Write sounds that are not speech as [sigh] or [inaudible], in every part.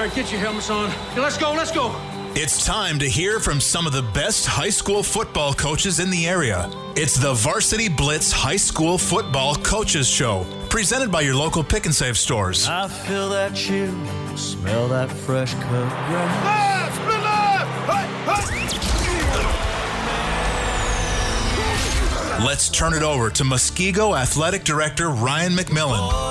All right, get your helmets on. Okay, let's go, let's go. It's time to hear from some of the best high school football coaches in the area. It's the Varsity Blitz High School Football Coaches Show, presented by your local pick and save stores. I feel that chill, smell that fresh cut grass. Ah, left, left, hey, hey. Let's turn it over to Muskego Athletic Director Ryan McMillan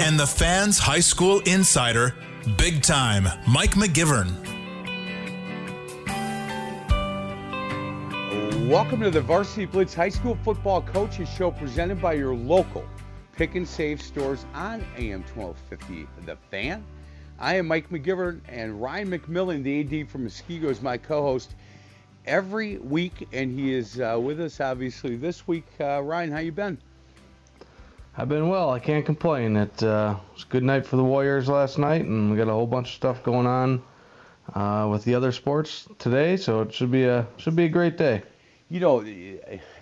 and the fans' high school insider, big time, Mike McGivern. Welcome to the Varsity Blitz High School Football Coaches Show presented by your local pick and save stores on AM 1250 The Fan. I am Mike McGivern and Ryan McMillan, the AD from Muskego, is my co host every week, and he is uh, with us obviously this week. Uh, Ryan, how you been? I've been well. I can't complain. It uh, was a good night for the Warriors last night, and we got a whole bunch of stuff going on uh, with the other sports today. So it should be a should be a great day. You know,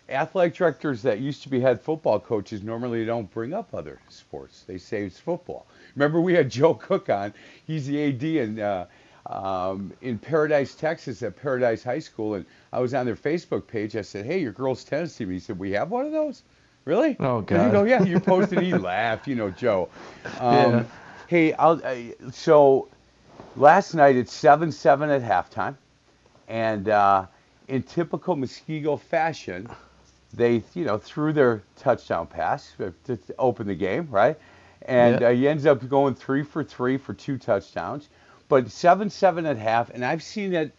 athletic directors that used to be head football coaches normally don't bring up other sports. They say it's football. Remember, we had [laughs] Joe Cook on. He's the AD in uh, um, in Paradise, Texas, at Paradise High School, and I was on their Facebook page. I said, "Hey, your girls' tennis team." He said, "We have one of those." Really? Oh God. You go, yeah, you posted. he [laughs] laughed. You know, Joe. Um, Yeah. Hey, I'll, uh, so last night it's seven seven at halftime, and uh, in typical Muskego fashion, they you know threw their touchdown pass to open the game, right? And Yeah. uh, he ends up going three for three for two touchdowns. But seven seven at half, and I've seen it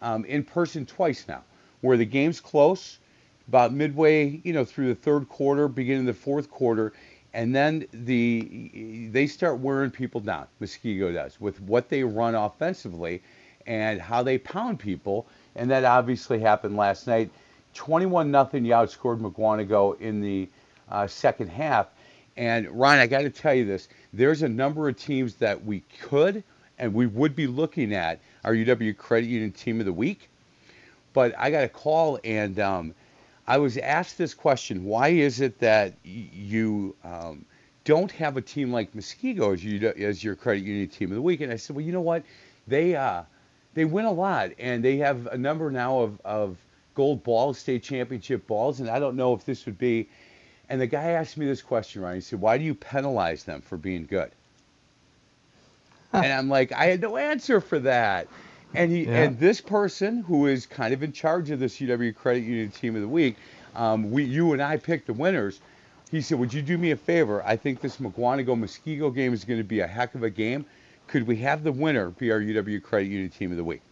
um, in person twice now, where the game's close, about midway, you know, through the third quarter, beginning of the fourth quarter, and then the they start wearing people down. Muskego does with what they run offensively and how they pound people, and that obviously happened last night. 21 nothing, you outscored Mukwonago in the uh, second half. And Ryan, I got to tell you this: there's a number of teams that we could and we would be looking at our UW Credit Union Team of the Week. But I got a call and um, I was asked this question: Why is it that you um, don't have a team like Muskego as you as your credit union team of the week? And I said, well, you know what? They uh, they win a lot, and they have a number now of, of gold balls, state championship balls, and I don't know if this would be. And the guy asked me this question, Ryan. He said, "Why do you penalize them for being good?" and I'm like, I had no answer for that. And he Yeah. and this person who is kind of in charge of this UW Credit Union Team of the Week, um, we you and I picked the winners. He said, "Would you do me a favor? I think this Mukwonago Muskego game is going to be a heck of a game. Could we have the winner be our UW Credit Union Team of the Week?"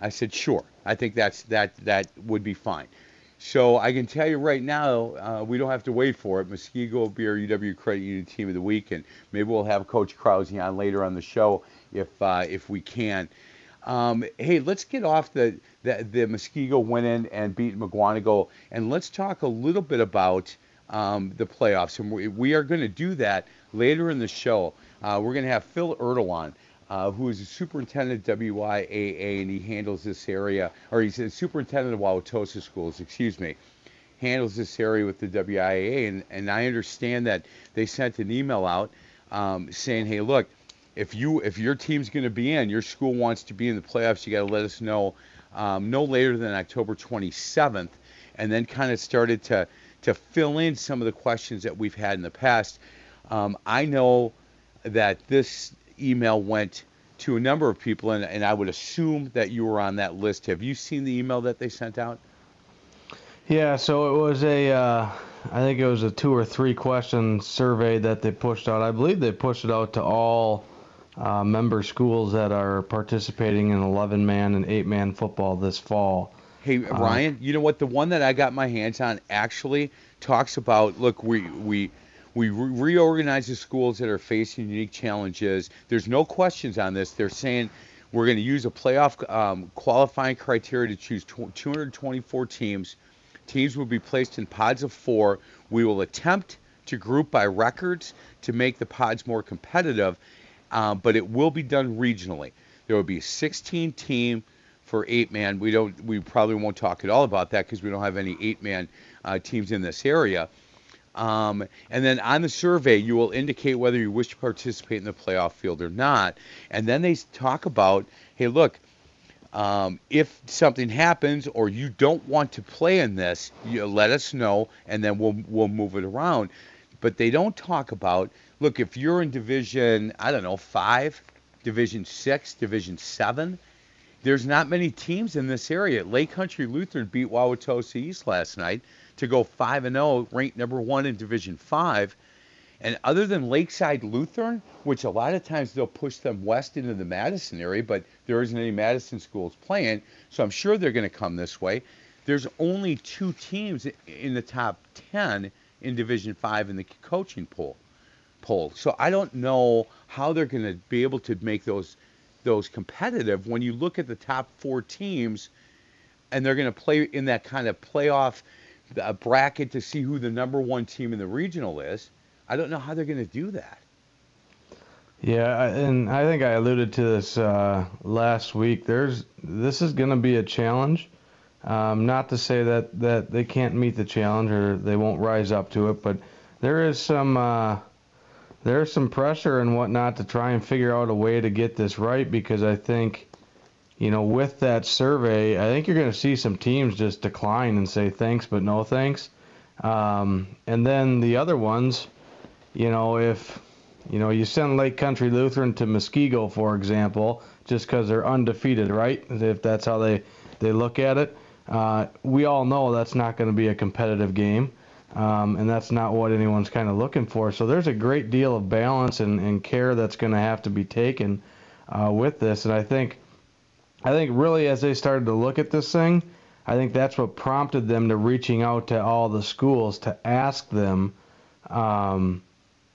I said, "Sure. I think that's that that would be fine." So I can tell you right now, uh, we don't have to wait for it. Muskego will be our UW Credit Union Team of the Week, and maybe we'll have Coach Krause on later on the show if uh, if we can. Um, hey, let's get off the, the the Muskego win in and beat Mukwonago, and let's talk a little bit about um, the playoffs, and we, we are going to do that later in the show. Uh, we're going to have Phil Ertl. Uh, who is a superintendent at WIAA, and he handles this area, or he's a superintendent of Wauwatosa schools, excuse me, handles this area with the WIAA. And, and I understand that they sent an email out um, saying, hey, look, if you if your team's going to be in, your school wants to be in the playoffs, you got to let us know um, no later than October 27th, and then kind of started to to fill in some of the questions that we've had in the past. Um, I know that this email went to a number of people, and, and I would assume that you were on that list. Have you seen the email that they sent out? Yeah, so it was a, uh, I think it was a two or three question survey that they pushed out. I believe they pushed it out to all uh, member schools that are participating in 11 man and 8 man football this fall. Hey Uh, Ryan, you know what? The one that I got my hands on actually talks about. Look, we we we re- reorganize the schools that are facing unique challenges. There's no questions on this. They're saying we're going to use a playoff um, qualifying criteria to choose tw- 224 teams. Teams will be placed in pods of four. We will attempt to group by records to make the pods more competitive, um, but it will be done regionally. There will be a 16 team for eight man. We don't. We probably won't talk at all about that because we don't have any eight man uh, teams in this area. Um, and then on the survey, you will indicate whether you wish to participate in the playoff field or not. And then they talk about, hey, look, um, if something happens or you don't want to play in this, you let us know, and then we'll we'll move it around. But they don't talk about, look, if you're in Division, I don't know, five, Division six, Division seven, there's not many teams in this area. Lake Country Lutheran beat Wauwatosa East last night to go 5 and 0, ranked number 1 in Division 5. And other than Lakeside Lutheran, which a lot of times they'll push them west into the Madison area, but there isn't any Madison schools playing, so I'm sure they're going to come this way. There's only two teams in the top 10 in Division 5 in the coaching pool. Poll. So I don't know how they're going to be able to make those those competitive when you look at the top four teams and they're going to play in that kind of playoff uh, bracket to see who the number one team in the regional is. I don't know how they're going to do that. Yeah, and I think I alluded to this uh, last week. There's this is going to be a challenge. Um, not to say that that they can't meet the challenge or they won't rise up to it, but there is some uh, there's some pressure and whatnot to try and figure out a way to get this right because I think, you know, with that survey, I think you're going to see some teams just decline and say thanks but no thanks. Um, and then the other ones, you know, if you know you send Lake Country Lutheran to Muskego, for example, just because they're undefeated, right? If that's how they they look at it, uh, we all know that's not going to be a competitive game. Um, and that's not what anyone's kind of looking for. So there's a great deal of balance and, and care that's going to have to be taken uh, with this. And I think, I think really as they started to look at this thing, I think that's what prompted them to reaching out to all the schools to ask them um,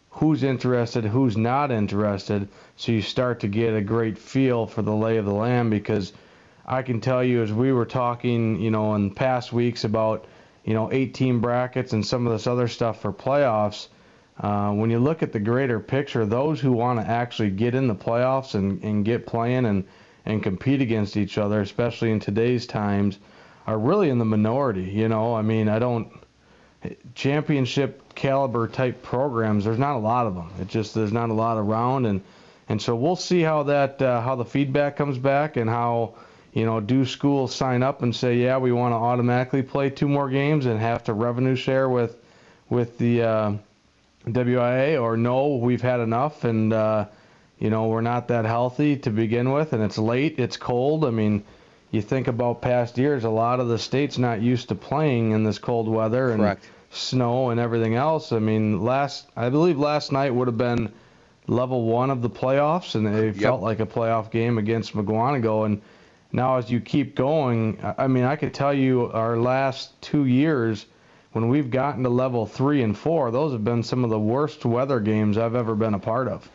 who's interested, who's not interested, so you start to get a great feel for the lay of the land. Because I can tell you, as we were talking, you know, in past weeks about you know, 18 brackets and some of this other stuff for playoffs. Uh, when you look at the greater picture, those who want to actually get in the playoffs and, and get playing and, and compete against each other, especially in today's times, are really in the minority. You know, I mean, I don't championship caliber type programs. There's not a lot of them. It just there's not a lot around, and and so we'll see how that uh, how the feedback comes back and how you know, do schools sign up and say, yeah, we want to automatically play two more games and have to revenue share with with the uh, WIA, or no, we've had enough and uh, you know we're not that healthy to begin with, and it's late, it's cold. I mean, you think about past years, a lot of the states not used to playing in this cold weather and Correct. snow and everything else. I mean, last I believe last night would have been level one of the playoffs, and it felt like a playoff game against Mukwonago and now as you keep going, I mean, I could tell you our last two years, when we've gotten to level three and four, those have been some of the worst weather games I've ever been a part of.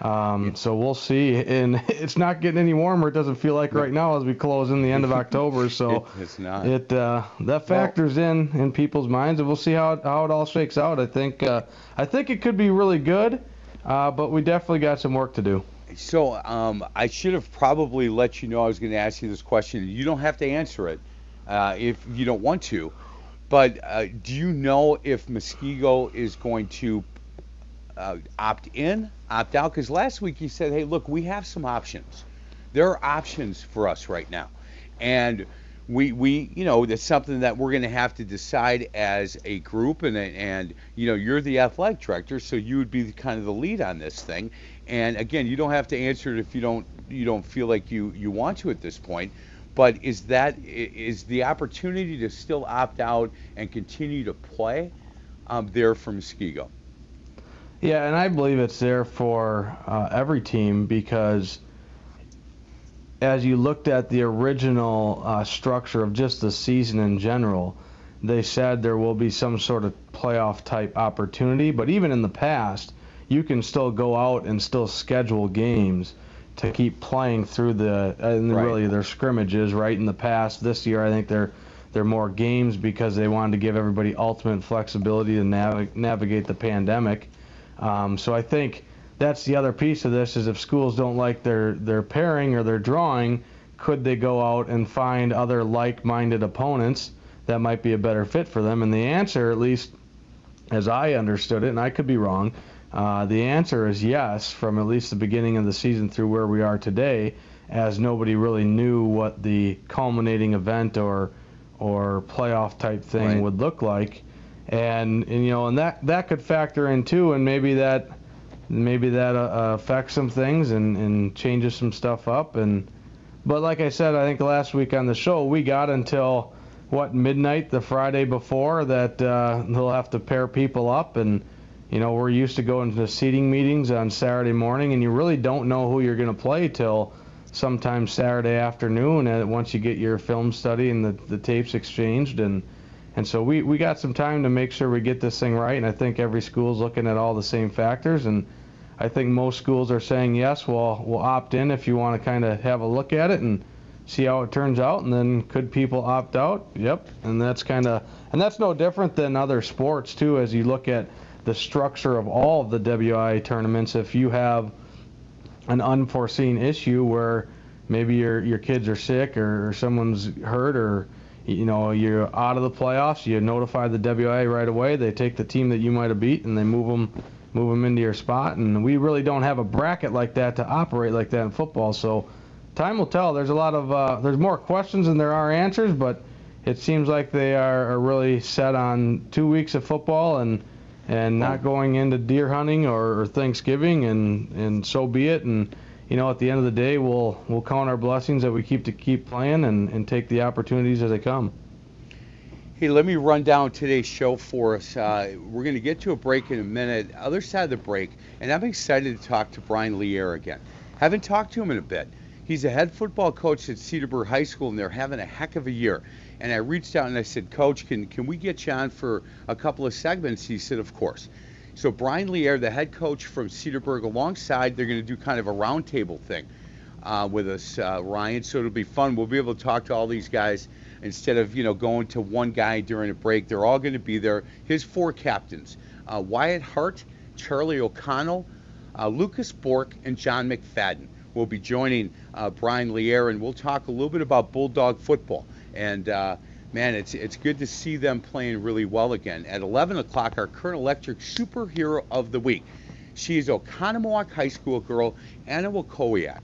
Um, so we'll see. And [laughs] it's not getting any warmer. It doesn't feel like right now as we close in the end of [laughs] October. So It- it's not. It uh, that factors in in people's minds, and we'll see how it, how it all shakes out. I think uh, I think it could be really good, uh, but we definitely got some work to do. So um, I should have probably let you know I was going to ask you this question. You don't have to answer it uh, if you don't want to. But uh, do you know if Muskego is going to uh, opt in, opt out? Because last week you said, hey, look, we have some options. There are options for us right now. And we, we you know, that's something that we're going to have to decide as a group. And, and, you know, you're the athletic director, so you would be kind of the lead on this thing. And again, you don't have to answer it if you don't you don't feel like you, you want to at this point. But is that is the opportunity to still opt out and continue to play um, there for Muskego? Yeah, and I believe it's there for uh, every team because as you looked at the original uh, structure of just the season in general, they said there will be some sort of playoff type opportunity. But even in the past, you can still go out and still schedule games to keep playing through the and Right. really their scrimmages. Right in the past, this year I think they're they're more games because they wanted to give everybody ultimate flexibility to nav- navigate the pandemic. Um, so I think that's the other piece of this is if schools don't like their their pairing or their drawing, could they go out and find other like-minded opponents that might be a better fit for them? And the answer, at least as I understood it, and I could be wrong, uh, the answer is yes from at least the beginning of the season through where we are today, as nobody really knew what the culminating event or or playoff type thing Right. would look like, and, and you know, and that that could factor in too, and maybe that maybe that uh, affects some things and, and changes some stuff up and but like I said I think last week on the show we got until what midnight the Friday before that uh, [laughs] they'll have to pair people up and you know we're used to going to the seating meetings on Saturday morning and you really don't know who you're going to play till sometime Saturday afternoon and once you get your film study and the, the tapes exchanged and and so we, we got some time to make sure we get this thing right and I think every school's looking at all the same factors and I think most schools are saying yes, we'll we'll opt in if you want to kind of have a look at it and see how it turns out, and then could people opt out? Yep, and that's kind of and that's no different than other sports too. As you look at the structure of all of the WI tournaments, if you have an unforeseen issue where maybe your your kids are sick or, someone's hurt or you know you're out of the playoffs, you notify the WI right away. They take the team that you might have beat and they move them move them into your spot. And we really don't have a bracket like that to operate like that in football. So time will tell. There's a lot of uh, there's more questions than there are answers, but it seems like they are, are really set on two weeks of football and and not going into deer hunting or, or Thanksgiving, and and so be it. And you know, at the end of the day, we'll we'll count our blessings that we keep to keep playing and, and take the opportunities as they come. Hey, let me run down today's show for us. Uh, we're going to get to a break in a minute. Other side of the break, and I'm excited to talk to Brian Lear again. Haven't talked to him in a bit. He's a head football coach at Cedarburg High School, and they're having a heck of a year. And I reached out and I said, Coach, can can we get you on for a couple of segments? He said, Of course. So Brian Lear, the head coach from Cedarburg, alongside, they're going to do kind of a roundtable thing uh, with us, uh, Ryan. So it'll be fun. We'll be able to talk to all these guys instead of you know going to one guy during a break. They're all going to be there. His four captains: uh, Wyatt Hart, Charlie O'Connell, uh, Lucas Bork, and John McFadden will be joining uh, Brian Lear, and we'll talk a little bit about Bulldog football. And uh, man, it's it's good to see them playing really well again. At 11 o'clock, our current electric superhero of the week. She is Oconomowoc High School girl Anna Wakowiak.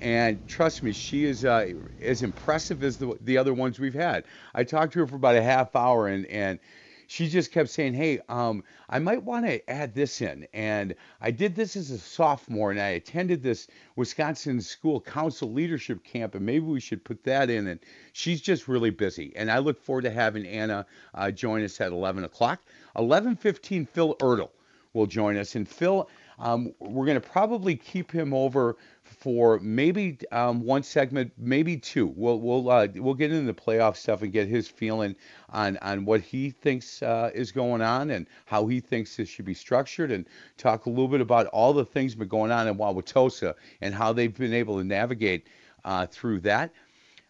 And trust me, she is uh, as impressive as the, the other ones we've had. I talked to her for about a half hour, and, and she just kept saying, "Hey, um, I might want to add this in." And I did this as a sophomore, and I attended this Wisconsin School Council leadership camp, and maybe we should put that in. And she's just really busy, and I look forward to having Anna uh, join us at 11 o'clock. 11:15, Phil Ertl will join us. And Phil, um, we're going to probably keep him over for maybe um, one segment, maybe two. We'll we'll uh, we'll get into the playoff stuff and get his feeling on on what he thinks uh, is going on and how he thinks this should be structured, and talk a little bit about all the things been going on in Wauwatosa and how they've been able to navigate uh, through that.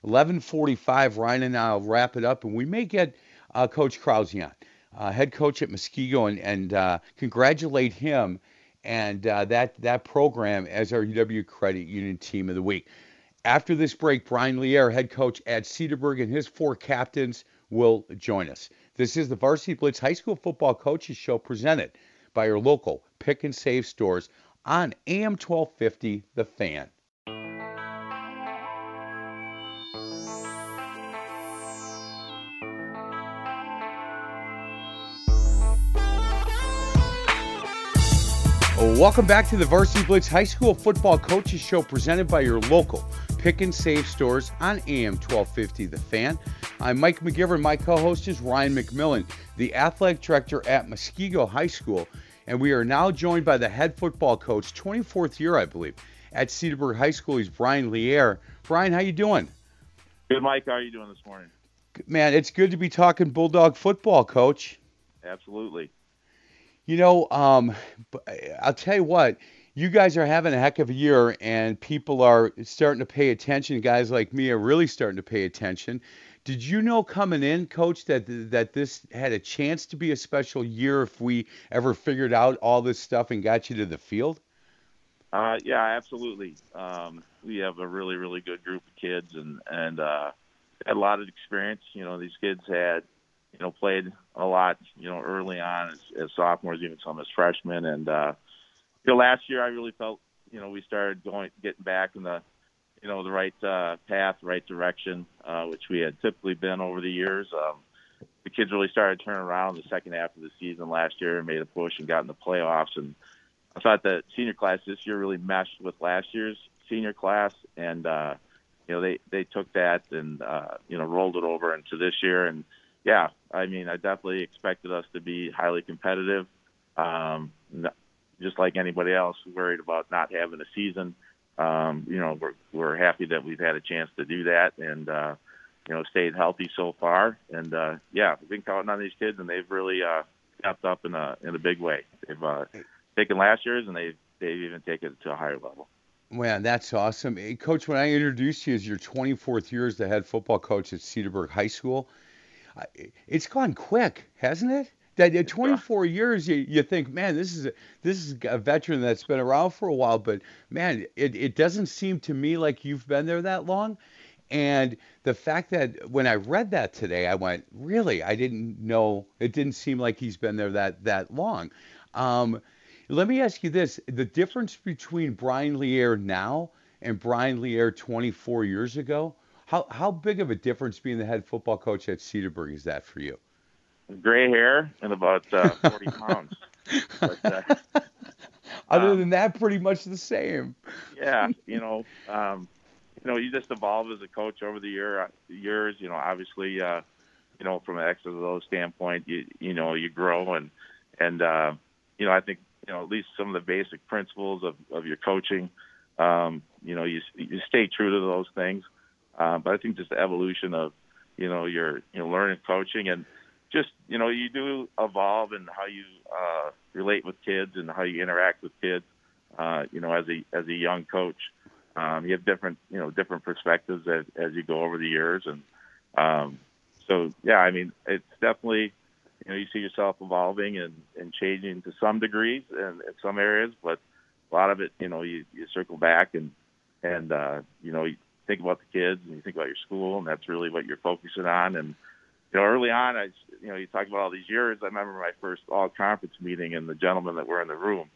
11:45, Ryan and I'll wrap it up, and we may get uh, Coach Krause on, uh, head coach at Muskego, and, and uh, congratulate him and uh, that that program as our UW Credit Union Team of the Week. After this break, Brian Lear, head coach at Cedarburg, and his four captains will join us. This is the Varsity Blitz High School Football Coaches Show presented by your local pick and save stores on AM 1250 The Fan. Welcome back to the Varsity Blitz High School Football Coaches Show presented by your local pick and save stores on AM 1250 The Fan. I'm Mike McGivern. My co host is Ryan McMillan, the athletic director at Muskego High School. And we are now joined by the head football coach, 24th year, I believe, at Cedarburg High School. He's Brian Lear. Brian, how you doing? Good, Mike. How are you doing this morning? Man, it's good to be talking Bulldog football, coach. Absolutely. You know, um, I'll tell you what, you guys are having a heck of a year, and people are starting to pay attention. Guys like me are really starting to pay attention. Did you know coming in, Coach, that that this had a chance to be a special year if we ever figured out all this stuff and got you to the field? Uh, yeah, absolutely. Um, we have a really, really good group of kids, and and uh, had a lot of experience. You know, these kids had you know, played a lot, you know, early on as, as sophomores, even some as freshmen. And, uh, you know, last year I really felt, you know, we started going, getting back in the, you know, the right uh, path, right direction, uh, which we had typically been over the years. Um, the kids really started turning around the second half of the season last year and made a push and got in the playoffs. And I thought the senior class this year really meshed with last year's senior class. And, uh, you know, they, they took that and, uh, you know, rolled it over into this year. And, yeah, I mean, I definitely expected us to be highly competitive. Um, just like anybody else, worried about not having a season. Um, you know, we're we're happy that we've had a chance to do that, and uh, you know, stayed healthy so far. And uh, yeah, we've been counting on these kids, and they've really uh, stepped up in a in a big way. They've uh, taken last year's, and they've they've even taken it to a higher level. Man, that's awesome, hey, Coach. When I introduced you as your 24th year as the head football coach at Cedarburg High School, it's gone quick, hasn't it? That at 24 years, you, you think, man, this is a, this is a veteran that's been around for a while, but man, it, it doesn't seem to me like you've been there that long. And the fact that when I read that today, I went, really? I didn't know. It didn't seem like he's been there that that long. Um, let me ask you this: the difference between Brian Lear now and Brian Lear 24 years ago. How how big of a difference being the head football coach at Cedarburg is that for you? Gray hair and about uh, 40 [laughs] pounds. But, uh, [laughs] Other um, than that, pretty much the same. yeah, [laughs] you know, um, you know, you just evolve as a coach over the year uh, years. You know, obviously, uh, you know, from an X's and O's standpoint, you you know, you grow and and uh, you know, I think you know at least some of the basic principles of of your coaching. Um, you know, you you stay true to those things. Uh, but I think just the evolution of, you know, your you know learning coaching and just you know you do evolve in how you uh, relate with kids and how you interact with kids. Uh, you know, as a as a young coach, um, you have different you know different perspectives as as you go over the years, and um, so yeah, I mean it's definitely you know you see yourself evolving and and changing to some degrees in, in some areas, but a lot of it you know you you circle back and and uh, you know think about the kids and you think about your school, and that's really what you're focusing on. And you know, early on, I you know, you talk about all these years. I remember my first all conference meeting and the gentlemen that were in the room.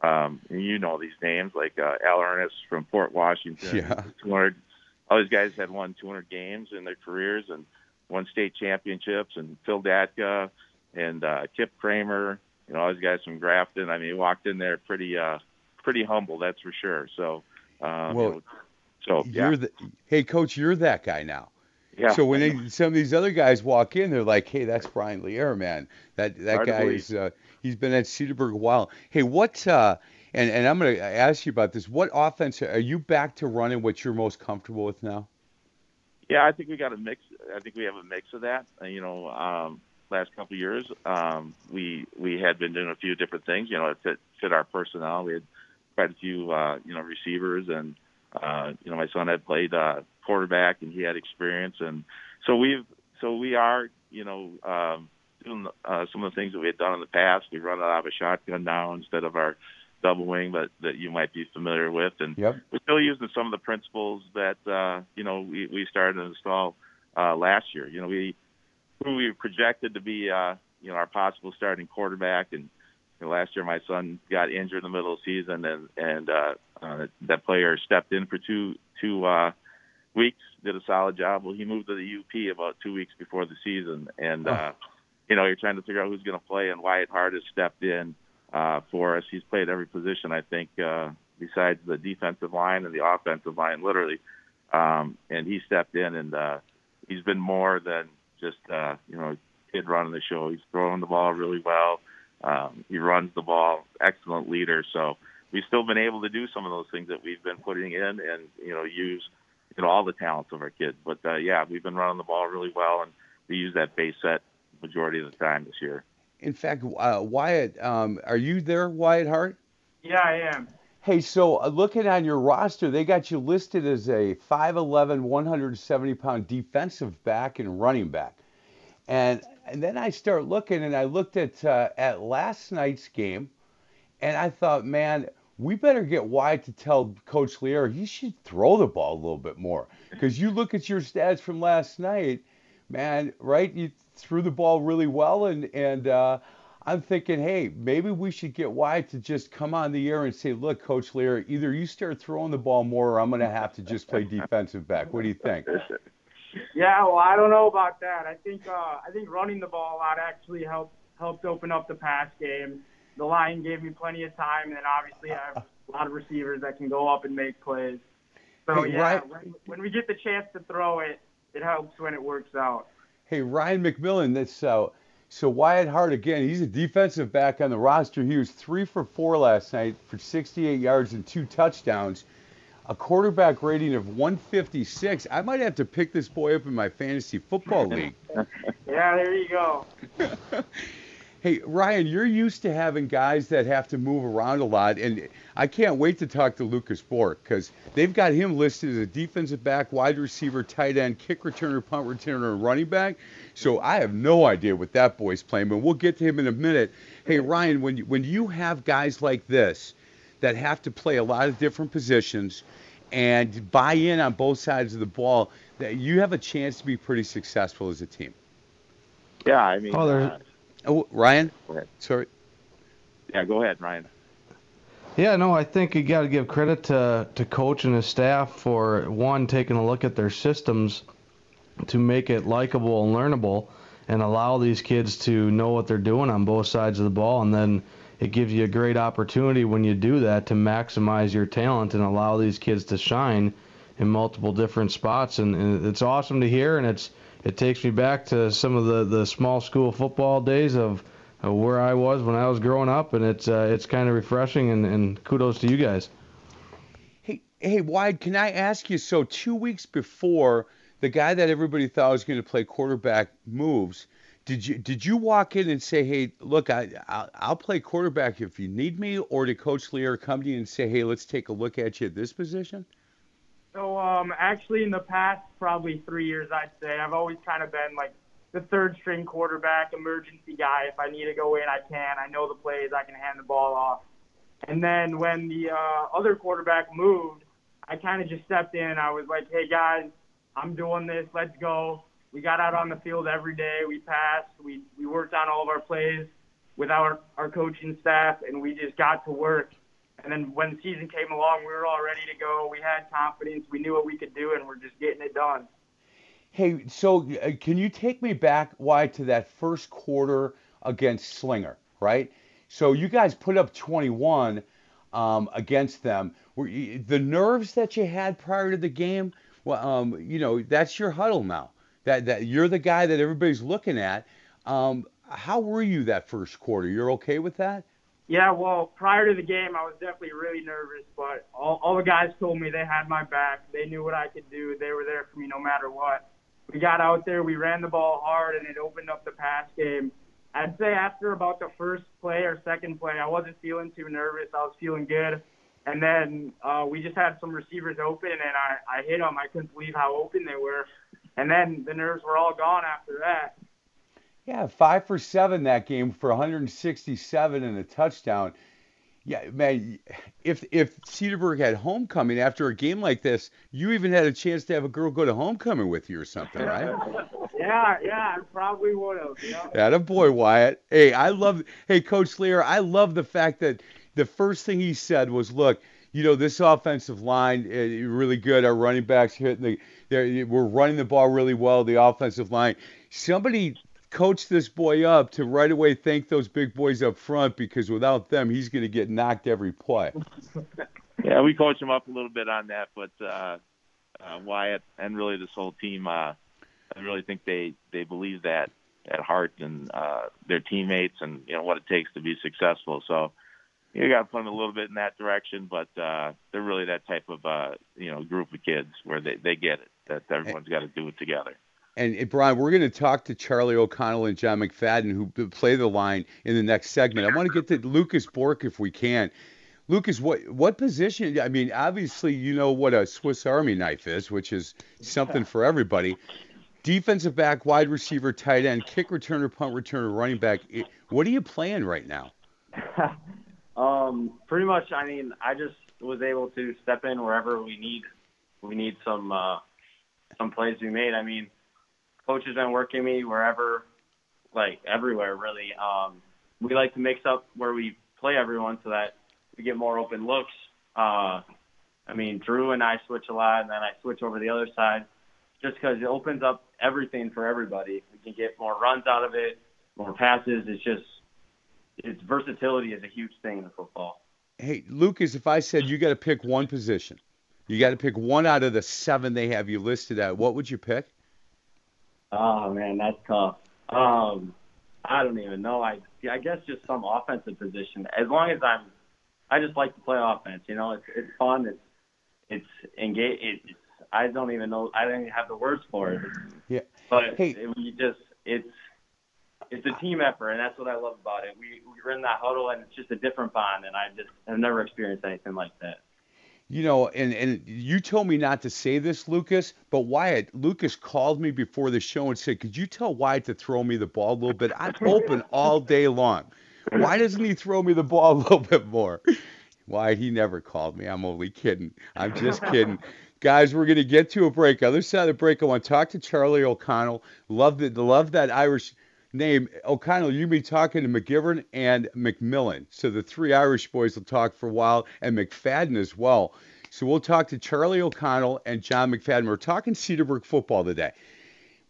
Um, and you know these names like uh, Al Ernest from Port Washington. Yeah. 200. All these guys had won 200 games in their careers and won state championships. And Phil Datka and uh, Kip Kramer. You know, all these guys from Grafton. I mean, he walked in there pretty, uh, pretty humble, that's for sure. So, um, well, you know, so you're the hey coach, you're that guy now. Yeah. So when they, some of these other guys walk in, they're like, "Hey, that's Brian Lear, man. That that Hard guy is uh, he's been at Cedarburg a while. Hey, what? Uh, and and I'm going to ask you about this. What offense are you back to running? What you're most comfortable with now? Yeah, I think we got a mix. I think we have a mix of that. Uh, you know, um, last couple of years, um, we we had been doing a few different things. You know, it fit fit our personnel. We had quite a few, uh, you know, receivers, and uh, you know, my son had played uh, quarterback, and he had experience, and so we've so we are, you know, um, doing uh, some of the things that we had done in the past. We run out of a shotgun now instead of our double wing that that you might be familiar with, and Yep. we're still using some of the principles that uh, you know we, we started to install uh, last year. You know, we who we projected to be uh, you know our possible starting quarterback, and you know, last year my son got injured in the middle of the season, and and uh, uh, that player stepped in for two two uh, weeks, did a solid job. Well, he moved to the UP about two weeks before the season, and uh, you know you're trying to figure out who's going to play, and Wyatt Hart has stepped in uh, for us. He's played every position, I think, uh, besides the defensive line and the offensive line, literally. Um, and he stepped in, and uh, he's been more than just uh, you know kid running the show. He's throwing the ball really well. Um, he runs the ball, excellent leader. So we've still been able to do some of those things that we've been putting in, and you know use you know all the talents of our kids. But uh, yeah, we've been running the ball really well, and we use that base set majority of the time this year. In fact, uh, Wyatt, um, are you there, Wyatt Hart? Yeah, I am. Hey, so uh, looking on your roster, they got you listed as a 5'11", 170 pound defensive back and running back. And and then I start looking, and I looked at uh, at last night's game, and I thought, man, we better get Wyatt to tell Coach Lear he should throw the ball a little bit more. [laughs] Because you look at your stats from last night, man, right? You threw the ball really well, and and uh, I'm thinking, hey, maybe we should get Wyatt to just come on the air and say, look, Coach Lear, either you start throwing the ball more, or I'm going to have to just play defensive back. What do you think? [laughs] Yeah, well, I don't know about that. I think uh, I think running the ball a lot actually helped helped open up the pass game. The line gave me plenty of time, and then obviously I have a lot of receivers that can go up and make plays. So Hey, yeah, Ryan- when, when we get the chance to throw it, it helps when it works out. Hey, Ryan McMillan, that's uh, so Wyatt Hart again. He's a defensive back on the roster. He was three for four last night for 68 yards and two touchdowns, a quarterback rating of 156. I might have to pick this boy up in my fantasy football [laughs] league. Yeah, there you go. [laughs] Hey, Ryan, you're used to having guys that have to move around a lot, and I can't wait to talk to Lucas Bork because they've got him listed as a defensive back, wide receiver, tight end, kick returner, punt returner, and running back. So I have no idea what that boy's playing, but we'll get to him in a minute. Hey, Ryan, when you, when you have guys like this that have to play a lot of different positions and buy in on both sides of the ball, that you have a chance to be pretty successful as a team. Yeah, I mean, Oh, there- uh, Oh, Ryan, go ahead. sorry. Yeah, go ahead, Ryan. Yeah, no, I think you got to give credit to to coach and his staff for one taking a look at their systems to make it likable and learnable, and allow these kids to know what they're doing on both sides of the ball, and then it gives you a great opportunity when you do that to maximize your talent and allow these kids to shine in multiple different spots, and, and it's awesome to hear, and it's it takes me back to some of the the small school football days of uh, where I was when I was growing up, and it's uh, it's kind of refreshing, and, and kudos to you guys. Hey, hey, Wyatt, can I ask you? So two weeks before the guy that everybody thought was going to play quarterback moves, did you did you walk in and say, hey, look, I I'll, I'll play quarterback if you need me, or did Coach Lear come to you and say, hey, let's take a look at you at this position? So um, actually, in the past probably three years, I'd say I've always kind of been like the third string quarterback, emergency guy. If I need to go in, I can. I know the plays. I can hand the ball off. And then when the uh, other quarterback moved, I kind of just stepped in. I was like, "Hey guys, I'm doing this. Let's go." We got out on the field every day. We passed. We we worked on all of our plays with our our coaching staff, and we just got to work. And then when the season came along, we were all ready to go. We had confidence. We knew what we could do, and we're just getting it done. Hey, so uh, can you take me back, why, to that first quarter against Slinger, right? So you guys put up 21 um, against them. Were you, the nerves that you had prior to the game, well, um, you know, that's your huddle now. that that you're the guy that everybody's looking at. Um, how were you that first quarter? You're okay with that? Yeah, well, prior to the game, I was definitely really nervous, but all, all the guys told me they had my back. They knew what I could do. They were there for me no matter what. We got out there, we ran the ball hard, and it opened up the pass game. I'd say after about the first play or second play, I wasn't feeling too nervous. I was feeling good. And then uh, we just had some receivers open, and I, I hit them. I couldn't believe how open they were. And then the nerves were all gone after that. Yeah, five for seven that game for 167 and a touchdown. Yeah, man, if if Cedarburg had homecoming after a game like this, you even had a chance to have a girl go to homecoming with you or something, right? [laughs] yeah, yeah, I probably would have. Yeah. That a boy, Wyatt. Hey, I love. Hey, Coach Lear, I love the fact that the first thing he said was, "Look, you know this offensive line is really good. Our running backs hitting the, we're running the ball really well. The offensive line. Somebody coach this boy up to right away thank those big boys up front because without them, he's going to get knocked every play. [laughs] yeah, we coach him up a little bit on that, but uh, uh, Wyatt and really this whole team, uh, I really think they they believe that at heart and uh, their teammates and you know what it takes to be successful. So you got to put them a little bit in that direction, but uh, they're really that type of uh, you know group of kids where they they get it that everyone's got to do it together. And Brian, we're going to talk to Charlie O'Connell and John McFadden, who play the line in the next segment. I want to get to Lucas Bork if we can. Lucas, what what position? I mean, obviously you know what a Swiss Army knife is, which is something for everybody. Defensive back, wide receiver, tight end, kick returner, punt returner, running back. What are you playing right now? [laughs] um, pretty much. I mean, I just was able to step in wherever we need we need some uh, some plays we made. I mean, coach has been working me wherever, like everywhere really. Um, we like to mix up where we play everyone so that we get more open looks. Uh, I mean, Drew and I switch a lot, and then I switch over the other side, just because it opens up everything for everybody. We can get more runs out of it, more passes. It's just, its versatility is a huge thing in football. Hey, Lucas, if I said you got to pick one position, you got to pick one out of the seven they have you listed at, what would you pick? Oh man, that's tough. Um, I don't even know. I I guess just some offensive position. As long as I'm, I just like to play offense. You know, it's it's fun. It's it's engage. It's I don't even know. I don't even have the words for it. Yeah. But hey. it, we just it's it's a team effort, and that's what I love about it. We we're in that huddle, and it's just a different bond. And I just have never experienced anything like that you know, and and you told me not to say this, Lucas, but Wyatt, Lucas called me before the show and said, "Could you tell Wyatt to throw me the ball a little bit? I'm open [laughs] all day long. Why doesn't he throw me the ball a little bit more?" Why he never called me. I'm only kidding. I'm just kidding. Guys, we're going to get to a break. Other side of the break, I want to talk to Charlie O'Connell. Love the love that Irish name. O'Connell, you'll be talking to McGivern and McMillan. So the three Irish boys will talk for a while, and McFadden as well. So we'll talk to Charlie O'Connell and John McFadden. We're talking Cedarburg football today.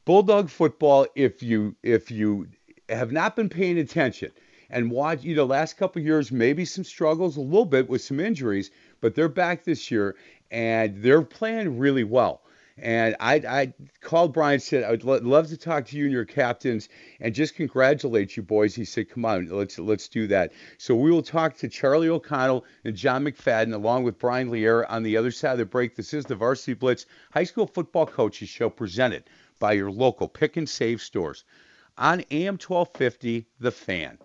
Bulldog football, if you if you have not been paying attention and watch, you know, last couple years, maybe some struggles a little bit with some injuries, but they're back this year and they're playing really well. And I, I called Brian, said, I'd love to talk to you and your captains and just congratulate you boys. He said, come on, let's, let's do that. So we will talk to Charlie O'Connell and John McFadden along with Brian Lear on the other side of the break. This is the Varsity Blitz High School Football Coaches Show presented by your local pick and save stores on AM 1250, The Fan.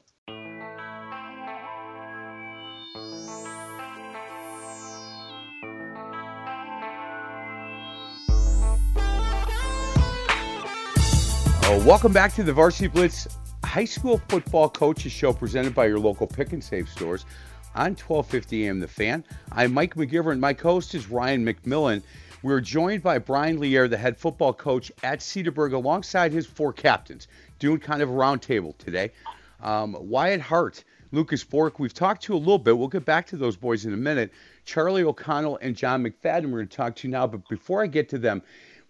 Welcome back to the Varsity Blitz High School Football Coaches Show presented by your local pick and save stores on 1250 AM The Fan. I'm Mike McGivern. My host is Ryan McMillan. We're joined by Brian Lear, the head football coach at Cedarburg, alongside his four captains, doing kind of a roundtable today. Um, Wyatt Hart, Lucas Bork, we've talked to a little bit. We'll get back to those boys in a minute. Charlie O'Connell and John McFadden, we're going to talk to now. But before I get to them,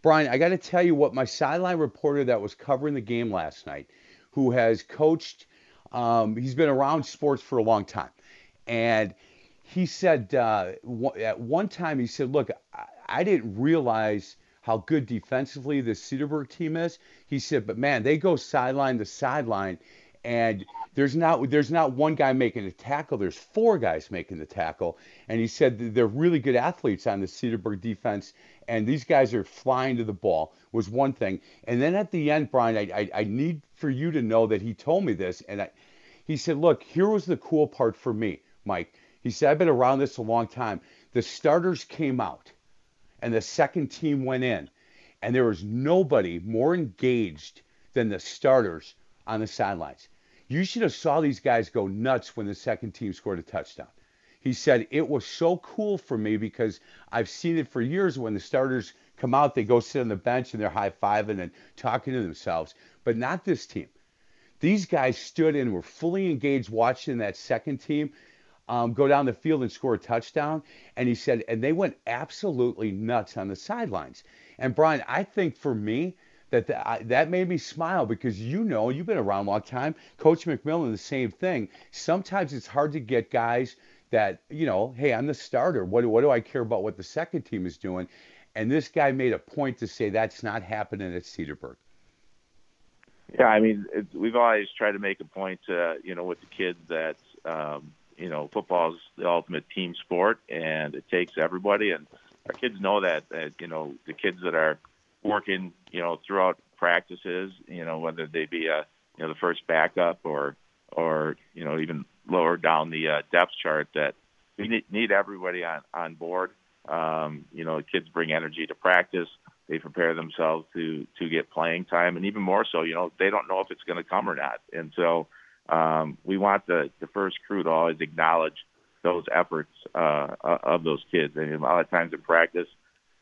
Brian, I got to tell you what my sideline reporter that was covering the game last night, who has coached, um, he's been around sports for a long time. And he said, uh, at one time, he said, Look, I, I didn't realize how good defensively this Cedarburg team is. He said, but man, they go sideline to sideline, and there's not there's not one guy making a tackle. There's four guys making the tackle, and he said they're really good athletes on the Cedarburg defense, and these guys are flying to the ball. Was one thing, and then at the end, Brian, I I, I need for you to know that he told me this, and I, he said, look, here was the cool part for me, Mike. He said, I've been around this a long time. The starters came out, and the second team went in, and there was nobody more engaged than the starters on the sidelines. You should have saw these guys go nuts when the second team scored a touchdown. He said it was so cool for me because I've seen it for years when the starters come out, they go sit on the bench and they're high fiving and talking to themselves, but not this team. These guys stood and were fully engaged watching that second team um, go down the field and score a touchdown. And he said, and they went absolutely nuts on the sidelines. And Brian, I think for me, that the, that made me smile because you know you've been around a long time. Coach McMillan, the same thing. Sometimes it's hard to get guys that you know, hey, I'm the starter. What what do I care about what the second team is doing? And this guy made a point to say that's not happening at Cedarburg. Yeah, I mean, it, we've always tried to make a point, to, you know, with the kids that, um, you know, football is the ultimate team sport, and it takes everybody. And our kids know that. That you know, the kids that are working, you know, throughout practices, you know, whether they be a, you know, the first backup or, or you know, even lower down the uh, depth chart, that we need, need everybody on on board. Um, you know, kids bring energy to practice. They prepare themselves to to get playing time, and even more so, you know, they don't know if it's going to come or not. And so, um, we want the the first crew to always acknowledge those efforts uh, of those kids. And a lot of times in practice,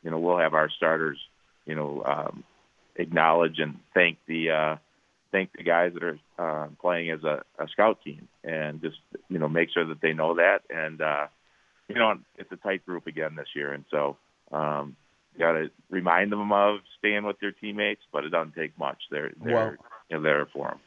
you know, we'll have our starters you know, um, acknowledge and thank the uh, thank the guys that are uh, playing as a, a scout team, and just you know make sure that they know that. And uh, you know, it's a tight group again this year, and so um, you got to remind them of staying with their teammates, but it doesn't take much. They're they're well, you know there for them.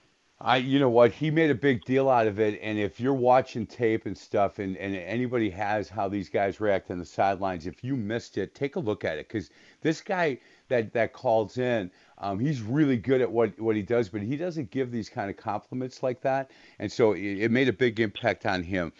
I, you know what, he made a big deal out of it, and if you're watching tape and stuff, and, and anybody has how these guys react on the sidelines, if you missed it, take a look at it, because this guy, that that calls in. Um, he's really good at what what he does, but he doesn't give these kind of compliments like that, and so it, it made a big impact on him.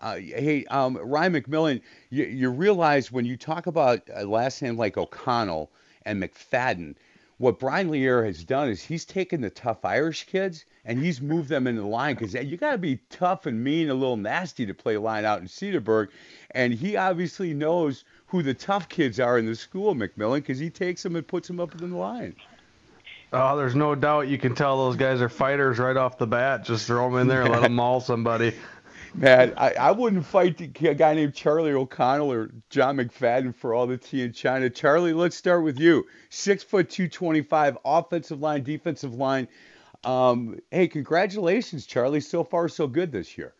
Uh, hey, um, Ryan McMillan, you, you, realize when you talk about a last name like O'Connell and McFadden, what Brian Lear has done is he's taken the tough Irish kids and he's moved them into the line because you got to be tough and mean, a little nasty to play line out in Cedarburg, and he obviously knows who the tough kids are in the school, McMillan, because he takes them and puts them up in the line. Oh, there's no doubt you can tell those guys are fighters right off the bat. Just throw them in there and let them maul somebody. [laughs] Man, I, I wouldn't fight a guy named Charlie O'Connell or John McFadden for all the tea in China. Charlie, let's start with you. Six foot two twenty five, offensive line, defensive line. Um, hey, congratulations, Charlie. So far, so good this year.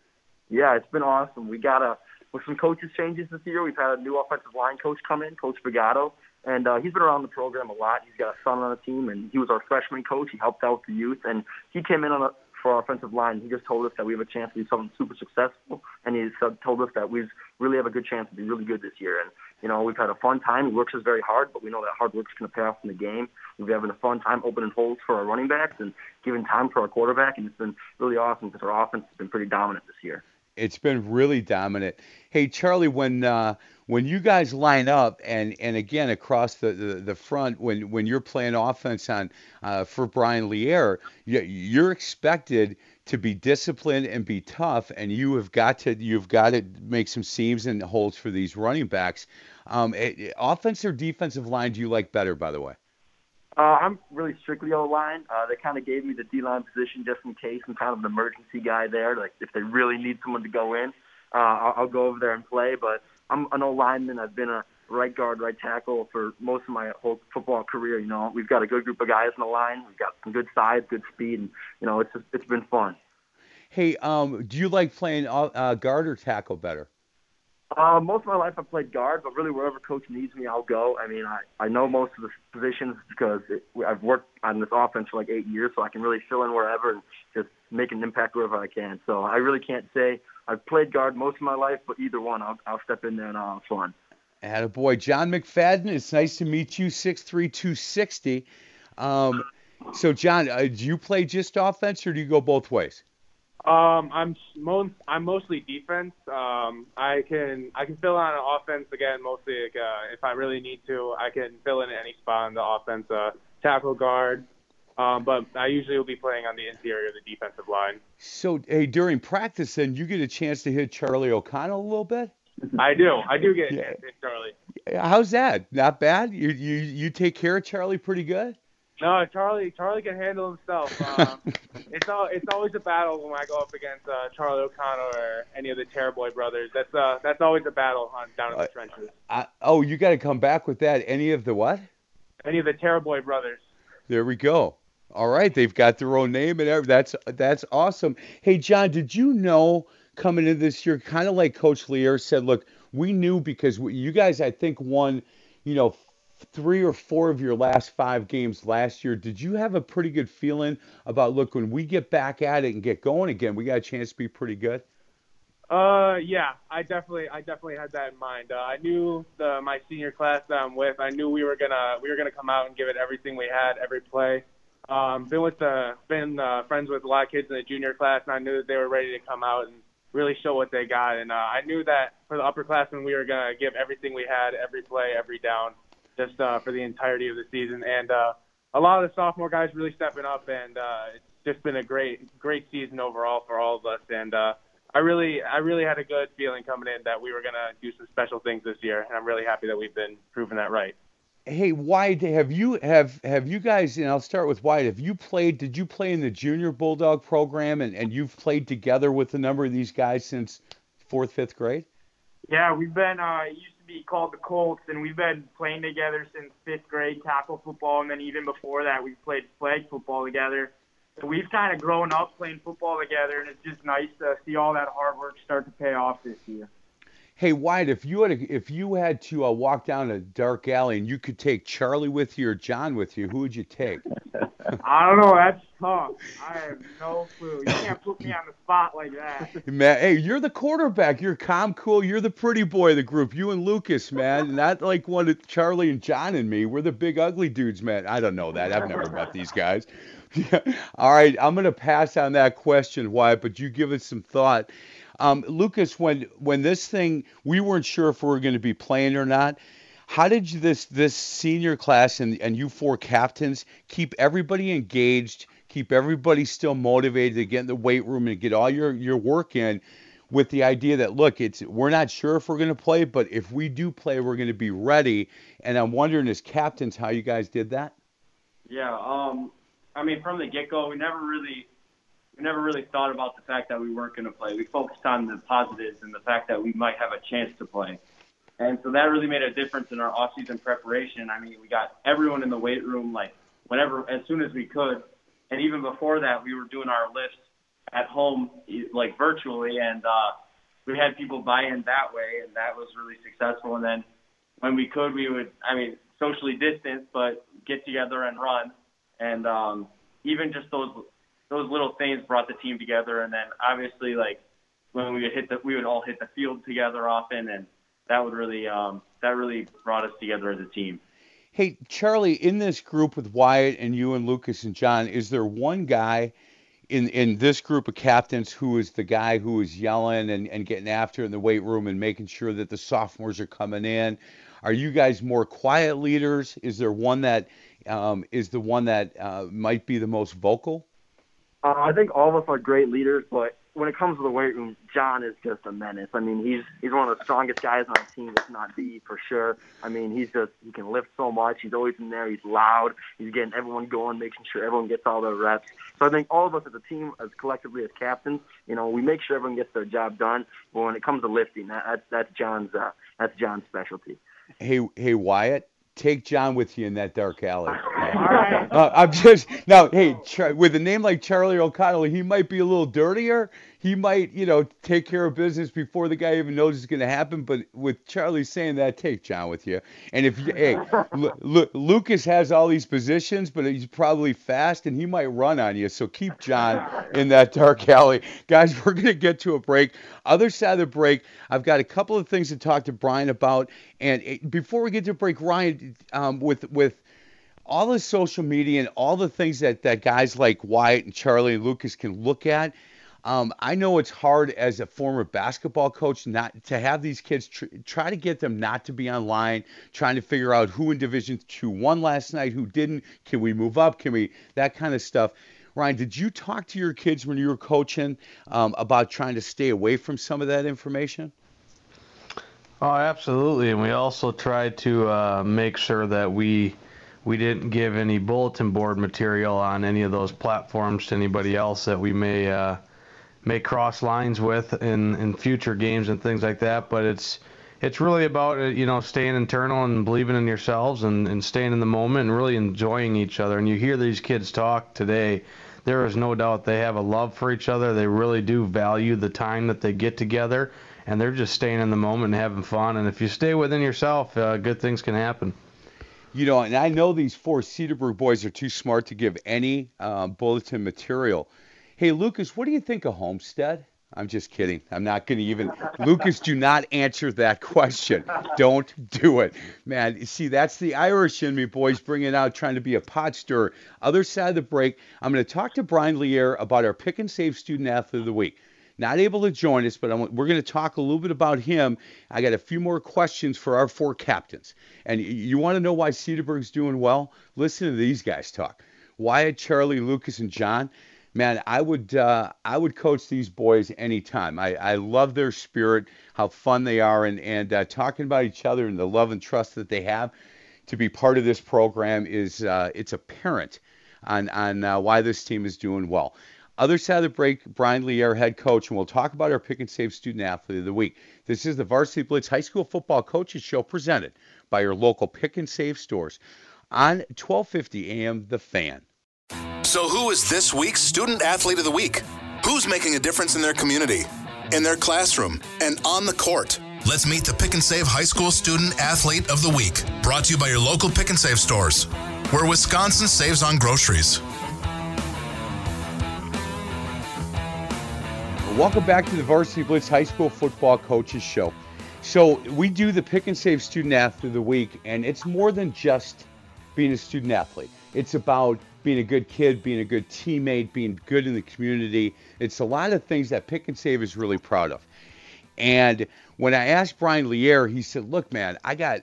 Yeah, it's been awesome. We got a with some coaches changes this year. We've had a new offensive line coach come in, Coach Bagato, and uh, he's been around the program a lot. He's got a son on the team, and he was our freshman coach. He helped out the youth, and he came in on a, for our offensive line. He just told us that we have a chance to do something super successful, and he told us that we really have a good chance to be really good this year. And you know, we've had a fun time. He works us very hard, but we know that hard work's going to pay off in the game. We've been having a fun time opening holes for our running backs and giving time for our quarterback, and it's been really awesome because our offense has been pretty dominant this year. It's been really dominant. Hey, Charlie, when uh, when you guys line up and and again across the, the, the front when when you're playing offense on uh, for Brian Lear, you're expected to be disciplined and be tough, and you have got to you've got to make some seams and holes for these running backs. Um, offense or defensive line do you like better, by the way? Uh, I'm really strictly O line. Uh, they kind of gave me the D line position just in case I'm kind of an emergency guy there. Like if they really need someone to go in, uh, I'll, I'll go over there and play. But I'm an O lineman. I've been a right guard, right tackle for most of my whole football career. You know, we've got a good group of guys in the line. We've got some good size, good speed, and you know, it's just, it's been fun. Hey, um, do you like playing uh, guard or tackle better? Uh, most of my life I've played guard, but really wherever coach needs me, I'll go. I mean, I, I know most of the positions because it, I've worked on this offense for like eight years, so I can really fill in wherever and just make an impact wherever I can. So I really can't say I've played guard most of my life, but either one, I'll, I'll step in there and I'll have fun. boy, John McFadden. It's nice to meet you. Six three two sixty. Um, so John, uh, do you play just offense or do you go both ways? Um, I'm mo- I'm mostly defense. Um, I can I can fill on offense again. Mostly, like, uh, if I really need to, I can fill in any spot on the offense. Uh, tackle guard. Um, but I usually will be playing on the interior of the defensive line. So, hey, during practice, then you get a chance to hit Charlie O'Connell a little bit. I do. I do get a chance to hit Charlie. How's that? Not bad. You you you take care of Charlie pretty good. No, Charlie. Charlie can handle himself. Uh, [laughs] it's all. It's always a battle when I go up against uh, Charlie O'Connor or any of the Terriboy brothers. That's uh. That's always a battle on down in the trenches. Uh, oh, you got to come back with that. Any of the what? Any of the Terriboy brothers. There we go. All right, they've got their own name and everything. That's that's awesome. Hey, John, did you know coming into this year, kind of like Coach Lear said, look, we knew because we, you guys, I think, won, you know, three or four of your last five games last year. Did you have a pretty good feeling about look when we get back at it and get going again, we got a chance to be pretty good? Uh, yeah, I definitely, I definitely had that in mind. Uh, I knew the my senior class that I'm with. I knew we were gonna, we were gonna come out and give it everything we had, every play. Um, been with the, been uh, friends with a lot of kids in the junior class, and I knew that they were ready to come out and really show what they got. And uh, I knew that for the upperclassmen, we were gonna give everything we had, every play, every down, just uh, for the entirety of the season. And uh, a lot of the sophomore guys really stepping up, and uh, it's just been a great, great season overall for all of us. And uh, I really, I really had a good feeling coming in that we were gonna do some special things this year, and I'm really happy that we've been proving that right. Hey, Wyatt, have you have have you guys? And I'll start with Wyatt. Have you played? Did you play in the junior bulldog program, and and you've played together with a number of these guys since fourth, fifth grade? Yeah, we've been. Uh, be called the Colts, and we've been playing together since fifth grade tackle football, and then even before that, we played flag football together. So we've kind of grown up playing football together, and it's just nice to see all that hard work start to pay off this year. Hey, Wyatt, if you had a, if you had to uh, walk down a dark alley and you could take Charlie with you or John with you, who would you take? [laughs] I don't know. That's tough. I have no clue. You can't put me on the spot like that. Man, hey, you're the quarterback. You're calm, cool. You're the pretty boy of the group. You and Lucas, man. [laughs] Not like one of Charlie and John and me. We're the big ugly dudes, man. I don't know that. I've never met these guys. Yeah. [laughs] All right, I'm gonna pass on that question, Wyatt, but you give it some thought. Um, Lucas, when when this thing, we weren't sure if we were going to be playing or not. How did you, this this senior class and and you four captains keep everybody engaged, keep everybody still motivated to get in the weight room and get all your your work in? With the idea that look, it's we're not sure if we're going to play, but if we do play, we're going to be ready. And I'm wondering, as captains, how you guys did that. Yeah, um, I mean, from the get-go, we never really we never really thought about the fact that we weren't going to play. We focused on the positives and the fact that we might have a chance to play. And so that really made a difference in our off-season preparation. I mean, we got everyone in the weight room like whenever, as soon as we could. And even before that, we were doing our lifts at home, like virtually, and uh, we had people buy in that way, and that was really successful. And then when we could, we would, I mean, socially distance, but get together and run. And um, even just those those little things brought the team together. And then obviously, like when we would hit the, we would all hit the field together often, and that would really, um, that really brought us together as a team. Hey, Charlie, in this group with Wyatt and you and Lucas and John, is there one guy in in this group of captains who is the guy who is yelling and, and getting after in the weight room and making sure that the sophomores are coming in? Are you guys more quiet leaders? Is there one that um, is the one that uh, might be the most vocal? Uh, I think all of us are great leaders, but when it comes to the weight room, John is just a menace. I mean, he's he's one of the strongest guys on the team, if not the for sure. I mean, he's just he can lift so much. He's always in there. He's loud. He's getting everyone going, making sure everyone gets all their reps. So I think all of us as a team, as collectively as captains, you know, we make sure everyone gets their job done. But when it comes to lifting, that, that's that's John's uh, that's John's specialty. Hey, hey, Wyatt, take John with you in that dark alley. [laughs] Uh, I'm just now. Hey, Char- with a name like Charlie O'Connell, he might be a little dirtier. He might, you know, take care of business before the guy even knows it's going to happen. But with Charlie saying that, take John with you. And if you, hey, [laughs] Lu- Lu- Lucas has all these positions, but he's probably fast and he might run on you. So keep John in that dark alley, guys. We're going to get to a break. Other side of the break, I've got a couple of things to talk to Brian about. And it, before we get to break, Ryan, um, with with all the social media and all the things that, that guys like Wyatt and Charlie and Lucas can look at. Um, I know it's hard as a former basketball coach not to have these kids tr- try to get them not to be online, trying to figure out who in Division Two won last night, who didn't. Can we move up? Can we that kind of stuff. Ryan, did you talk to your kids when you were coaching um, about trying to stay away from some of that information? Oh, absolutely. And we also tried to uh, make sure that we we didn't give any bulletin board material on any of those platforms to anybody else that we may uh, may cross lines with in, in future games and things like that. But it's it's really about uh, you know staying internal and believing in yourselves and, and staying in the moment and really enjoying each other. And you hear these kids talk today. There is no doubt they have a love for each other. They really do value the time that they get together, and they're just staying in the moment and having fun. And if you stay within yourself, uh, good things can happen. You know, and I know these four Cedarburg boys are too smart to give any um, bulletin material. Hey, Lucas, what do you think of Homestead? I'm just kidding. I'm not going to even. Lucas, do not answer that question. Don't do it. Man, you see, that's the Irish in me, boys, bringing out trying to be a pot stirrer. Other side of the break, I'm going to talk to Brian Lear about our pick and save student athlete of the week. Not able to join us, but I'm, we're going to talk a little bit about him. I got a few more questions for our four captains. And you want to know why Cedarburg's doing well? Listen to these guys talk. Wyatt, Charlie, Lucas, and John man, I would uh, I would coach these boys anytime. I, I love their spirit, how fun they are, and and uh, talking about each other and the love and trust that they have to be part of this program is uh, it's apparent on on uh, why this team is doing well. Other side of the break, Brian Lee, our head coach, and we'll talk about our pick and save student athlete of the week. This is the Varsity Blitz High School Football Coaches Show presented by your local pick and save stores on 1250 AM The Fan. So, who is this week's Student Athlete of the Week? Who's making a difference in their community, in their classroom, and on the court? Let's meet the Pick and Save High School Student Athlete of the Week, brought to you by your local Pick and Save stores, where Wisconsin saves on groceries. Welcome back to the Varsity Blitz High School Football Coaches Show. So, we do the Pick and Save Student Athlete of the Week, and it's more than just being a student athlete. It's about being a good kid, being a good teammate, being good in the community. It's a lot of things that Pick and Save is really proud of. And when I asked Brian Lear, he said, "Look, man, I got,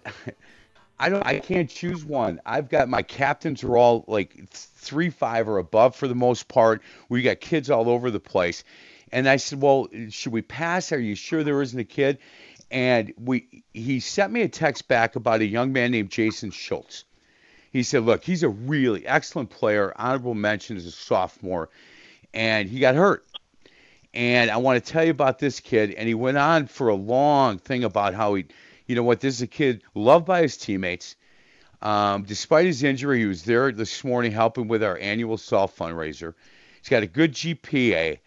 [laughs] I don't, I can't choose one. I've got my captains are all like three, five or above for the most part. We got kids all over the place." And I said, "Well, should we pass? Are you sure there isn't a kid?" And we, he sent me a text back about a young man named Jason Schultz he said, look, he's a really excellent player, honorable mention as a sophomore, and he got hurt. And I want to tell you about this kid. And he went on for a long thing about how he, you know what, this is a kid loved by his teammates. Um, despite his injury, he was there this morning helping with our annual SOLVE fundraiser. He's got a good GPA.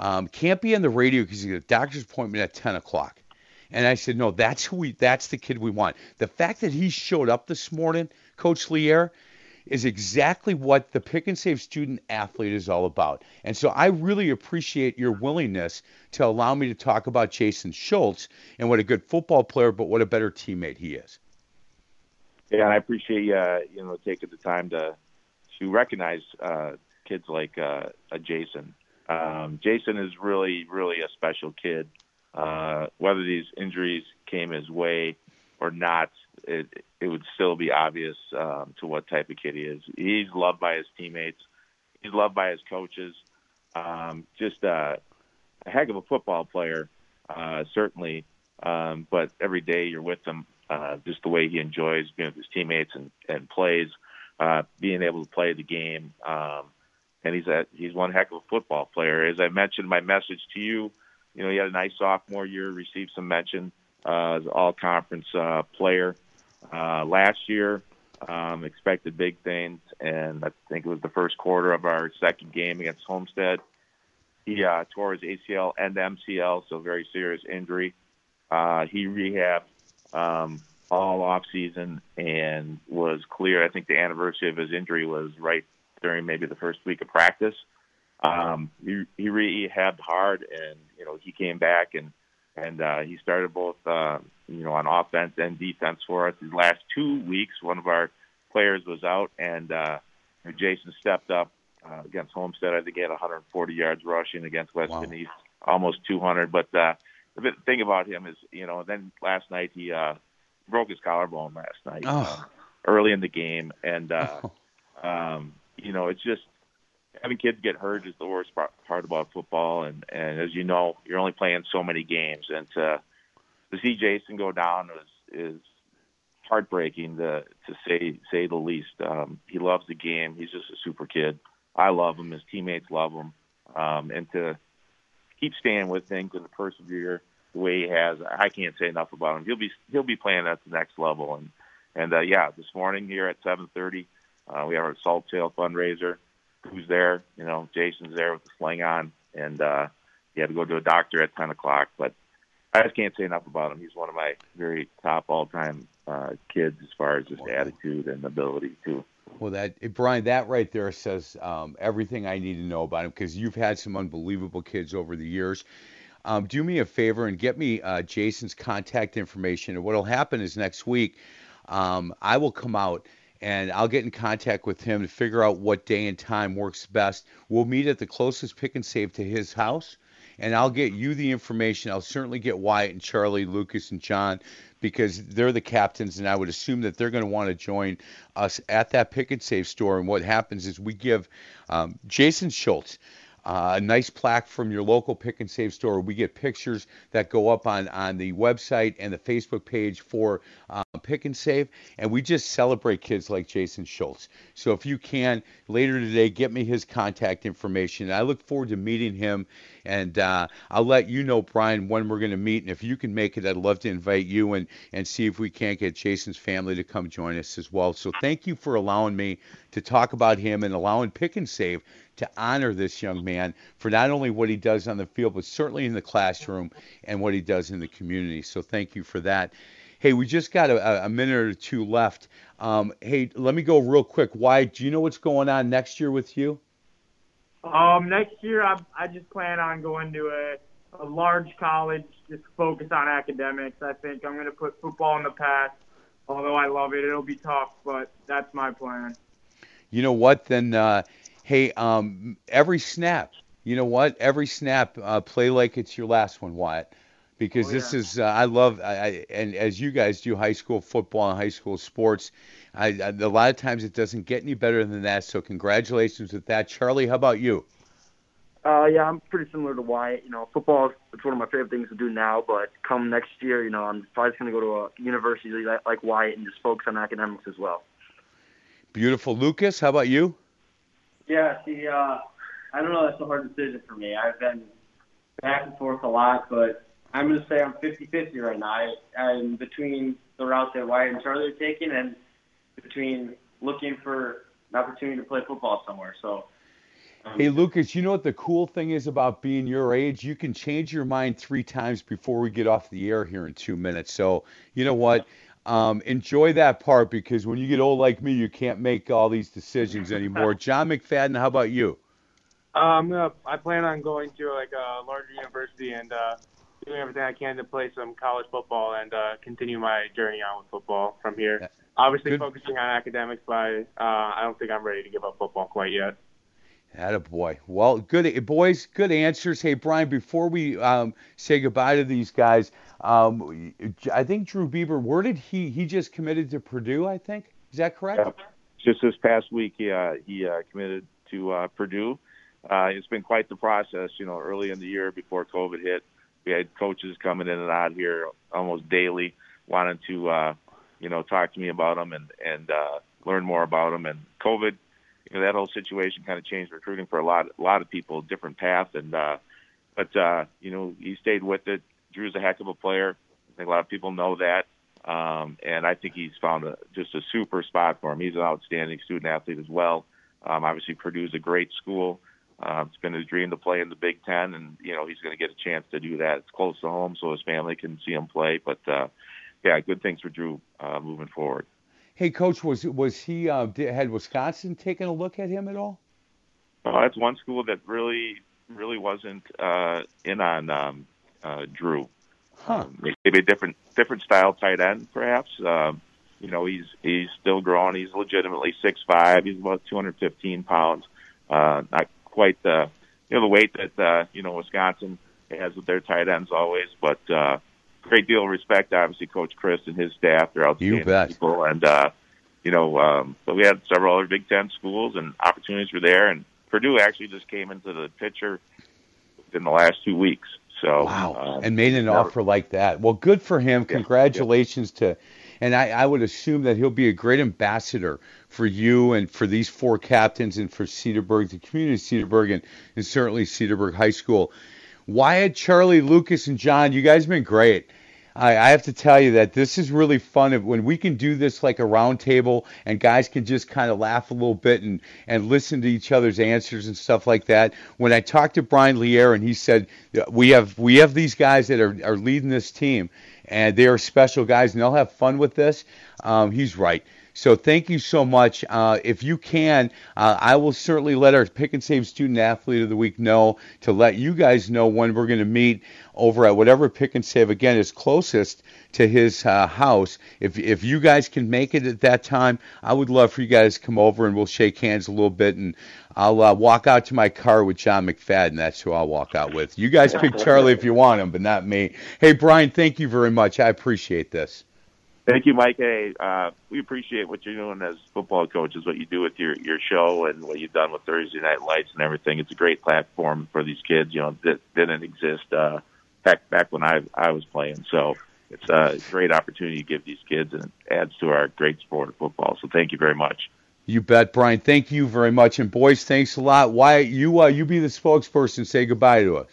Um, can't be on the radio because he's got a doctor's appointment at 10 o'clock. And I said, no, that's who we, that's the kid we want. The fact that he showed up this morning – Coach Lear, is exactly what the pick and save student athlete is all about. And so I really appreciate your willingness to allow me to talk about Jason Schultz and what a good football player, but what a better teammate he is. Yeah, and I appreciate uh, you know, taking the time to to recognize uh, kids like uh, a Jason. Um, Jason is really, really a special kid. Uh, whether these injuries came his way or not, it, it would still be obvious um, to what type of kid he is. He's loved by his teammates. He's loved by his coaches. Um, just uh, a heck of a football player, uh, certainly. Um, but every day you're with him, uh, just the way he enjoys being with his teammates and, and plays, uh, being able to play the game. Um, and he's a he's one heck of a football player. As I mentioned my message to you, you know he had a nice sophomore year, received some mention uh, as all conference uh, player. Uh, last year, Um, expected big things, and I think it was the first quarter of our second game against Homestead. He uh, tore his ACL and MCL, so very serious injury. Uh, he rehabbed um, all off season and was clear. I think the anniversary of his injury was right during maybe the first week of practice. Um, he, he rehabbed hard, and you know he came back and and uh, he started both uh, you know on offense and defense for us. His last two weeks, one of our players was out, and uh, Jason stepped up uh, against Homestead. I think he had 140 yards rushing against Weston wow. East, almost 200. But uh, the thing about him is, you know, then last night he uh, broke his collarbone last night oh. uh, early in the game, and uh, oh. um, you know, it's just having kids get hurt is the worst part about football. And and as you know, you're only playing so many games, and to to see Jason go down is is heartbreaking to to say say the least. Um, he loves the game. He's just a super kid. I love him. His teammates love him. Um, and to keep staying with things and to persevere the way he has, I can't say enough about him. He'll be he'll be playing at the next level. And and uh, yeah, this morning here at 7:30, uh, we have our Salt Tail fundraiser. Who's there? You know, Jason's there with the sling on, and uh, he had to go to a doctor at 10 o'clock. But I just can't say enough about him. He's one of my very top all-time uh, kids as far as just attitude and ability too. Well, that Brian, that right there says um, everything I need to know about him because you've had some unbelievable kids over the years. Um, do me a favor and get me uh, Jason's contact information. And what'll happen is next week, um, I will come out and I'll get in contact with him to figure out what day and time works best. We'll meet at the closest pick and save to his house and I'll get you the information. I'll certainly get Wyatt and Charlie, Lucas and John because they're the captains, and I would assume that they're going to want to join us at that pick and save store. And what happens is we give um, Jason Schultz uh, a nice plaque from your local pick and save store. We get pictures that go up on, on the website and the Facebook page for uh, Pick and Save, and we just celebrate kids like Jason Schultz. So if you can later today, get me his contact information. I look forward to meeting him, and uh, I'll let you know, Brian, when we're going to meet. And if you can make it, I'd love to invite you and and see if we can't get Jason's family to come join us as well. So thank you for allowing me to talk about him and allowing Pick and Save to honor this young man for not only what he does on the field, but certainly in the classroom and what he does in the community. So thank you for that. Hey, we just got a, a minute or two left. Um, hey, let me go real quick. Why? Do you know what's going on next year with you? Um, next year, I, I just plan on going to a, a large college, just focus on academics. I think I'm going to put football in the past. Although I love it, it'll be tough, but that's my plan. You know what? Then uh, hey, um, every snap, you know what? Every snap, uh, play like it's your last one, Wyatt. Because oh, this yeah. is, uh, I love, I, I, and as you guys do high school football and high school sports, I, I, a lot of times it doesn't get any better than that. So congratulations with that, Charlie. How about you? Uh, yeah, I'm pretty similar to Wyatt. You know, football is one of my favorite things to do now. But come next year, you know, I'm probably just going to go to a university like, like Wyatt and just focus on academics as well. Beautiful, Lucas. How about you? Yeah, see, uh, I don't know. That's a hard decision for me. I've been back and forth a lot, but I'm going to say I'm 50-50 right now. I, I'm between the route that Wyatt and Charlie are taking and between looking for an opportunity to play football somewhere. So. Um, hey Lucas, you know what the cool thing is about being your age? You can change your mind three times before we get off the air here in two minutes. So you know what? Um, enjoy that part because when you get old like me, you can't make all these decisions anymore. [laughs] John McFadden, how about you? Um, I plan on going to like a larger university and uh, doing everything I can to play some college football and uh, continue my journey on with football from here. Obviously, Good. focusing on academics, but uh, I don't think I'm ready to give up football quite yet. a boy. Well, good boys, good answers. Hey, Brian, before we um, say goodbye to these guys, um, I think Drew Bieber. Where did he? He just committed to Purdue. I think is that correct? Yeah. Just this past week, he uh, he uh, committed to uh, Purdue. Uh, it's been quite the process. You know, early in the year before COVID hit, we had coaches coming in and out here almost daily, wanting to uh, you know talk to me about him and and uh, learn more about him. And COVID, you know, that whole situation kind of changed recruiting for a lot a lot of people, different path. And uh, but uh, you know, he stayed with it Drew's a heck of a player. I think a lot of people know that. Um, and I think he's found a, just a super spot for him. He's an outstanding student athlete as well. Um, obviously, Purdue's a great school. Uh, it's been his dream to play in the Big Ten, and you know he's going to get a chance to do that. It's close to home, so his family can see him play. But uh, yeah, good things for Drew uh, moving forward. Hey, coach, was was he uh, did, had Wisconsin taken a look at him at all? Oh, that's one school that really really wasn't uh, in on um, uh, Drew. Huh. Um, maybe a different different style tight end, perhaps. Um, you know, he's he's still growing. He's legitimately six five. He's about 215 pounds. Uh, not quite the you know the weight that uh, you know Wisconsin has with their tight ends always, but uh, great deal of respect. Obviously, Coach Chryst and his staff. They're outstanding You bet. people, and uh, you know, um, but we had several other Big Ten schools, and opportunities were there. And Purdue actually just came into the picture in the last two weeks. So Wow. um, and made an offer like that. Well, good for him. Congratulations to, and I, I would assume that he'll be a great ambassador for you and for these four captains and for Cedarburg, the community of Cedarburg, and, and certainly Cedarburg High School. Wyatt, Charlie, Lucas, and John, you guys have been great. I, I have to tell you that this is really fun when we can do this like a round table and guys can just kind of laugh a little bit and, and listen to each other's answers and stuff like that. When I talked to Brian Lear and he said we have we have these guys that are, are leading this team and they are special guys and they'll have fun with this. Um, he's right. So thank you so much. Uh, if you can, uh, I will certainly let our Pick and Save Student Athlete of the Week know to let you guys know when we're going to meet over at whatever Pick and Save again is closest to his uh, house. If if you guys can make it at that time, I would love for you guys to come over and we'll shake hands a little bit and I'll uh, walk out to my car with John McFadden. That's who I'll walk out with. You guys pick Charlie if you want him, but not me. Hey Brian, thank you very much. I appreciate this. Thank you, Mike. Hey, uh, we appreciate what you're doing as football coaches, what you do with your your show, and what you've done with Thursday Night Lights and everything. It's a great platform for these kids. You know that didn't exist uh, back back when I I was playing. So it's a great opportunity to give these kids, and it adds to our great sport of football. So thank you very much. You bet, Brian. Thank you very much, and boys, thanks a lot. Wyatt, you uh, you be the spokesperson. Say goodbye to us.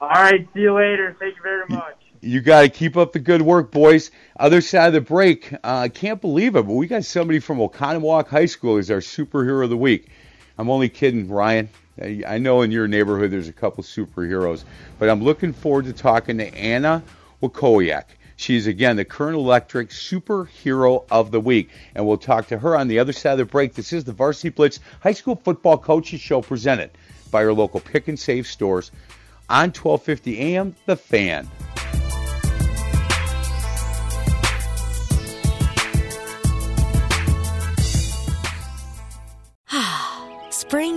All right, see you later. Thank you very much. You got to keep up the good work, boys. Other side of the break, uh, I can't believe it, but we got somebody from Oconomowoc High School as our superhero of the week. I'm only kidding, Ryan. I know in your neighborhood there's a couple superheroes, but I'm looking forward to talking to Anna Wakoyak. She's again the Current Electric Superhero of the Week, and we'll talk to her on the other side of the break. This is the Varsity Blitz High School Football Coaches Show presented by our local Pick and Save stores on 1250 AM. The Fan.